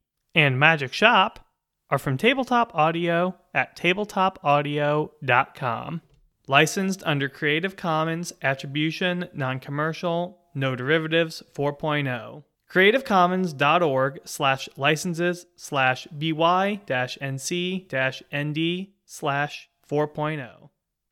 and Magic Shop are from Tabletop Audio at tabletopaudio.com. Licensed under Creative Commons Attribution Non Commercial No Derivatives 4.0. CreativeCommons.org slash licenses slash by dash nc dash nd slash 4.0.